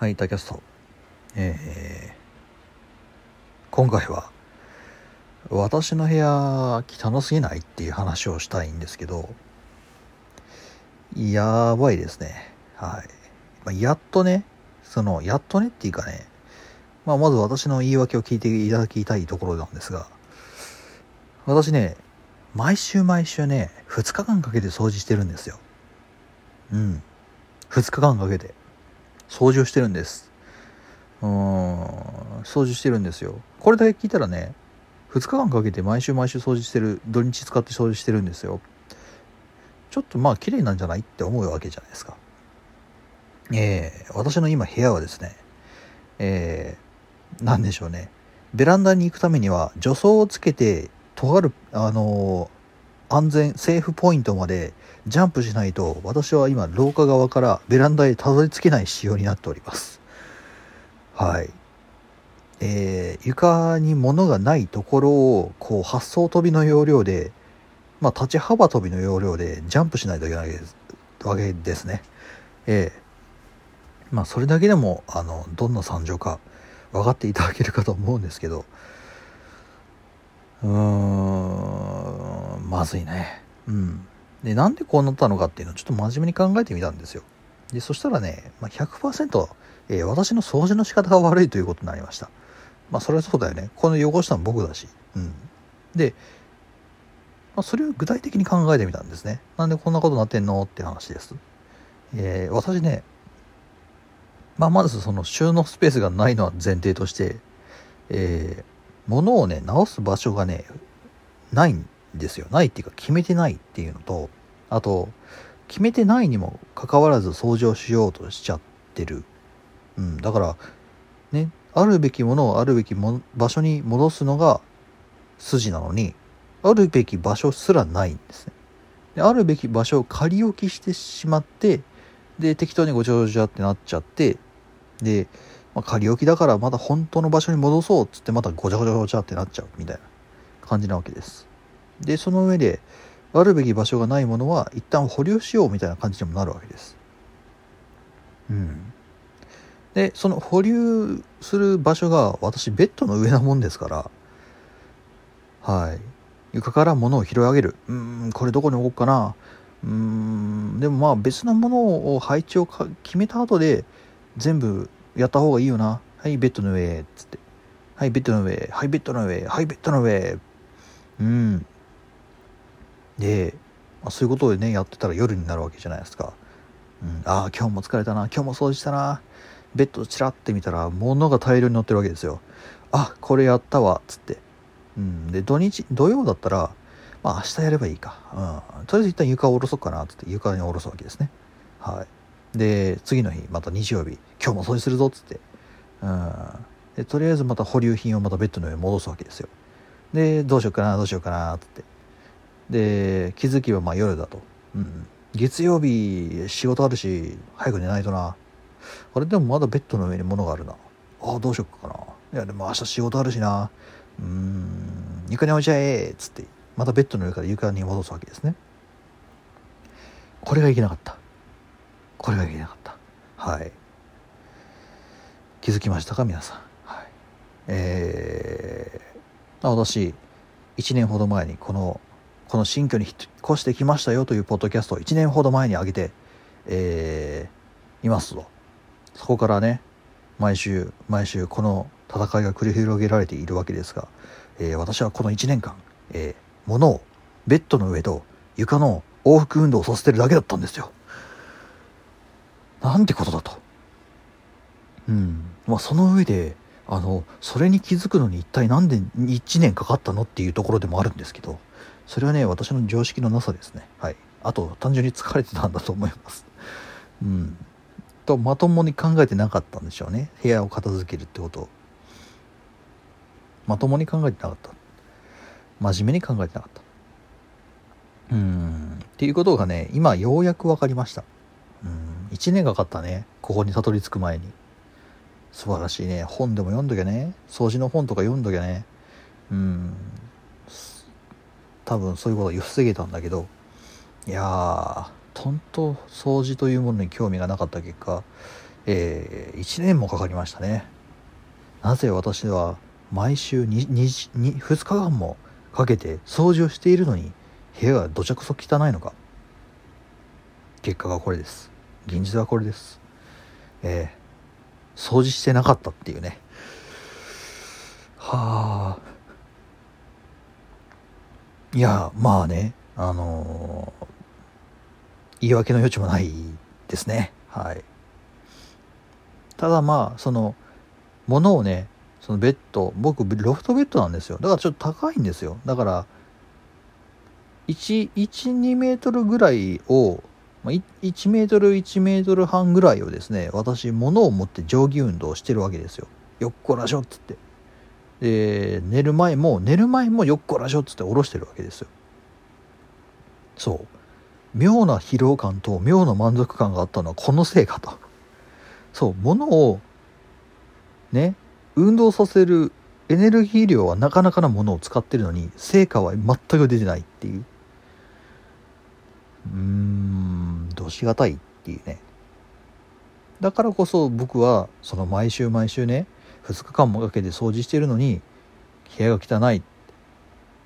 はい、タキャスト。えー、今回は、私の部屋汚すぎないっていう話をしたいんですけど、やばいですね。はい。まあ、やっとね、その、やっとねっていうかね、まあ、まず私の言い訳を聞いていただきたいところなんですが、私ね、毎週毎週ね、2日間かけて掃除してるんですよ。うん。2日間かけて。掃除をしてるんです。うん掃除してるんですよ。これだけ聞いたらね2日間かけて毎週毎週掃除してる土日使って掃除してるんですよ。ちょっとまあ綺麗なんじゃないって思うわけじゃないですか。えー、私の今部屋はですねえー、なんでしょうね。ベランダに行くためには助走をつけてとあるあのー、安全セーフポイントまでジャンプしないと私は今廊下側からベランダへたどり着けない仕様になっております。はい。えー、床に物がないところをこう発想飛びの要領でまあ立ち幅跳びの要領でジャンプしないといけないわけですね。えー、まあそれだけでもあのどんな惨状か分かっていただけるかと思うんですけど。うーん。まずいねうんで、なんでこうなったのかっていうのをちょっと真面目に考えてみたんですよ。で、そしたらね、まあ、100%、えー、私の掃除の仕方が悪いということになりました。まあ、それはそうだよね。この汚したの僕だし。うん。で、まあ、それを具体的に考えてみたんですね。なんでこんなことになってんのって話です。えー、私ね、まあ、まずその収納スペースがないのは前提として、えー、物をね、直す場所がね、ないんですよ。ないっていうか決めてないっていうのと、あと、決めてないにもかかわらず掃除をしようとしちゃってる。うん、だから、ね、あるべきものをあるべきも場所に戻すのが筋なのに、あるべき場所すらないんですね。であるべき場所を仮置きしてしまって、で、適当にごちゃごちゃってなっちゃって、で、まあ、仮置きだからまた本当の場所に戻そうっつってまたごちゃごちゃごちゃってなっちゃうみたいな感じなわけです。でその上であるべき場所がないものは一旦保留しようみたいな感じにもなるわけです。うん。でその保留する場所が私ベッドの上なもんですからはい。床から物を拾い上げる。うんこれどこに置こうかな。うんでもまあ別のものを配置を決めた後で全部やった方がいいよな。はいベッドの上っつって。はいベッドの上はいベッドの上はいベッドの上。うん。で、まあ、そういうことをねやってたら夜になるわけじゃないですか、うん、ああ今日も疲れたな今日も掃除したな。ベッドちらって見たら物が大量に乗ってるわけですよ。あこれやったわっつって、うん、で土日土曜だったらまあ明日やればいいか、うん、とりあえず一旦床を下ろそうかなっつって床に下ろすわけですね。はい。で次の日また日曜日今日も掃除するぞっつって、うん、でとりあえずまた保留品をまたベッドの上に戻すわけですよ。でどうしようかなどうしようかなっつって。で気づきはまあ夜だと、うん、月曜日仕事あるし早く寝ないとな。あれでもまだベッドの上に物があるな。ああどうしよっかな。いやでも明日仕事あるしな。うん。床に置いちゃえっつって。またベッドの上から床に戻すわけですね。これがいけなかった。これがいけなかった。はい。気づきましたか皆さん。はい。えー、私1年ほど前にこのこの新居に引っ越してきましたよというポッドキャストを1年ほど前に上げて、えー、いますと。そこからね、毎週、毎週この戦いが繰り広げられているわけですが、えー、私はこの1年間、えー、物をベッドの上と床の往復運動をさせてるだけだったんですよ。なんてことだと。うん。まあその上で、あの、それに気づくのに一体何で1年かかったのっていうところでもあるんですけど、それはね、私の常識のなさですね。はい。あと、単純に疲れてたんだと思います。うん。と、まともに考えてなかったんでしょうね。部屋を片付けるってことを。まともに考えてなかった。真面目に考えてなかった。うん。っていうことがね、今ようやく分かりました。うん。1年かかったね。ここにたどり着く前に。素晴らしいね。本でも読んどきゃね。掃除の本とか読んどきゃね。うん。多分そういうことを防げたんだけどいやーとんと掃除というものに興味がなかった結果えー、1年もかかりましたね。なぜ私は毎週 2, 2, 2, 2日間もかけて掃除をしているのに部屋がどちゃくそ汚いのか。結果がこれです。現実はこれです。えー、掃除してなかったっていうね。はあいやまあねあのー、言い訳の余地もないですね。はい。ただまあその物をねそのベッド僕ロフトベッドなんですよ。だからちょっと高いんですよ。だから12メートルぐらいを1メートル1メートル半ぐらいをですね私物を持って定規運動してるわけですよ。よっこらしょっつって。で寝る前も寝る前もよっこらしょっつって下ろしてるわけですよ。そう。妙な疲労感と妙な満足感があったのはこのせいかと。そう。物をね運動させるエネルギー量はなかなかなものを使ってるのに成果は全く出てないっていう。うーんどうしがたいっていうね。だからこそ僕はその毎週毎週ね2日間もかけて掃除してるのに部屋が汚い、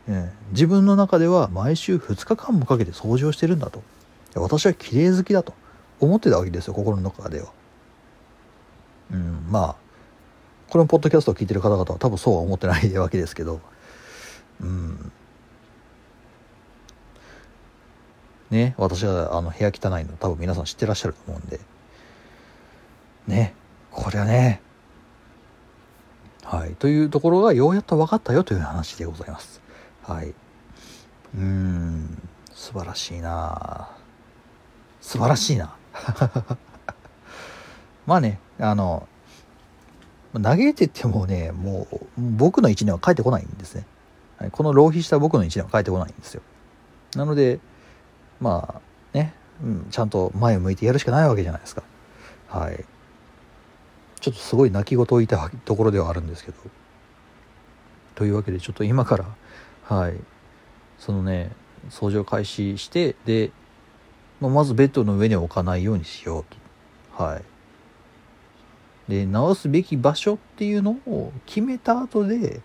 ね、自分の中では毎週2日間もかけて掃除をしてるんだと。私は綺麗好きだと思ってたわけですよ心の中では。うんまあこのポッドキャストを聞いてる方々は多分そうは思ってないわけですけど。うん。ね私があの部屋汚いの多分皆さん知ってらっしゃると思うんで。ねこれはねい。というところがようやっと分かったよという話でございます。はい。うん。素晴らしいな。素晴らしいな。まあねあの嘆いててもねもう僕の1年は帰ってこないんですね。この浪費した僕の1年は帰ってこないんですよ。なのでまあね、うん、ちゃんと前を向いてやるしかないわけじゃないですか。はい。ちょっとすごい泣き言を言いたいところではあるんですけど。というわけでちょっと今からはい。そのね掃除を開始してで、まあ、まずベッドの上に置かないようにしようと。はい。で直すべき場所っていうのを決めた後で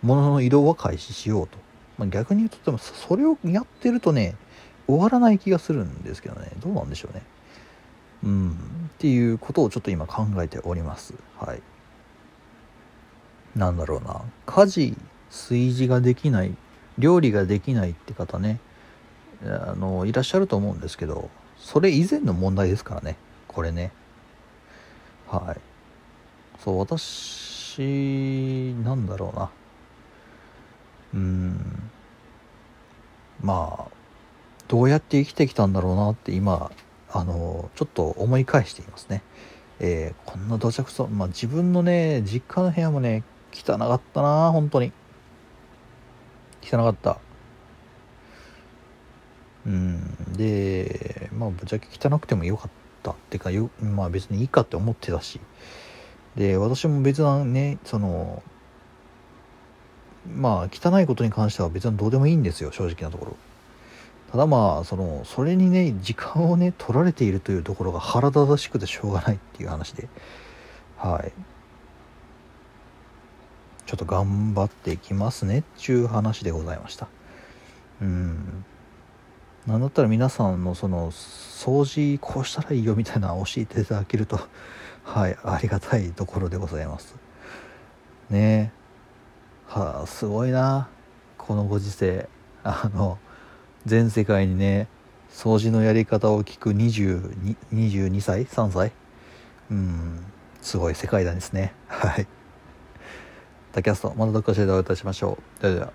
物の移動は開始しようと、まあ、逆に言うとそれをやってるとね終わらない気がするんですけどね。どうなんでしょうね。うん。っていうことをちょっと今考えております。はい。なんだろうな。家事炊事ができない料理ができないって方ね。あのいらっしゃると思うんですけどそれ以前の問題ですからね。これね。はい。そう私なんだろうな。うん。まあどうやって生きてきたんだろうなって今あのちょっと思い返していますね。えー、こんな土着そ、まあ、自分のね実家の部屋もね汚かったな本当に。汚かった。うん。でまあぶっちゃけ汚くてもよかった。っていうかよまあ別にいいかって思ってたし。で私も別なねそのまあ汚いことに関しては別にどうでもいいんですよ正直なところ。ただまあそのそれにね時間をね取られているというところが腹立たしくてしょうがないっていう話で。はい。ちょっと頑張っていきますねっていう話でございました。うん。なんだったら皆さんのその掃除こうしたらいいよみたいな教えていただけるとはいありがたいところでございます。ね。えはあすごいな。このご時世。あの全世界にね掃除のやり方を聞く22 22歳？3歳？うん。すごい世界なんですね。はい。タキャストまたどっかしらでお会いいたしましょう。ではでは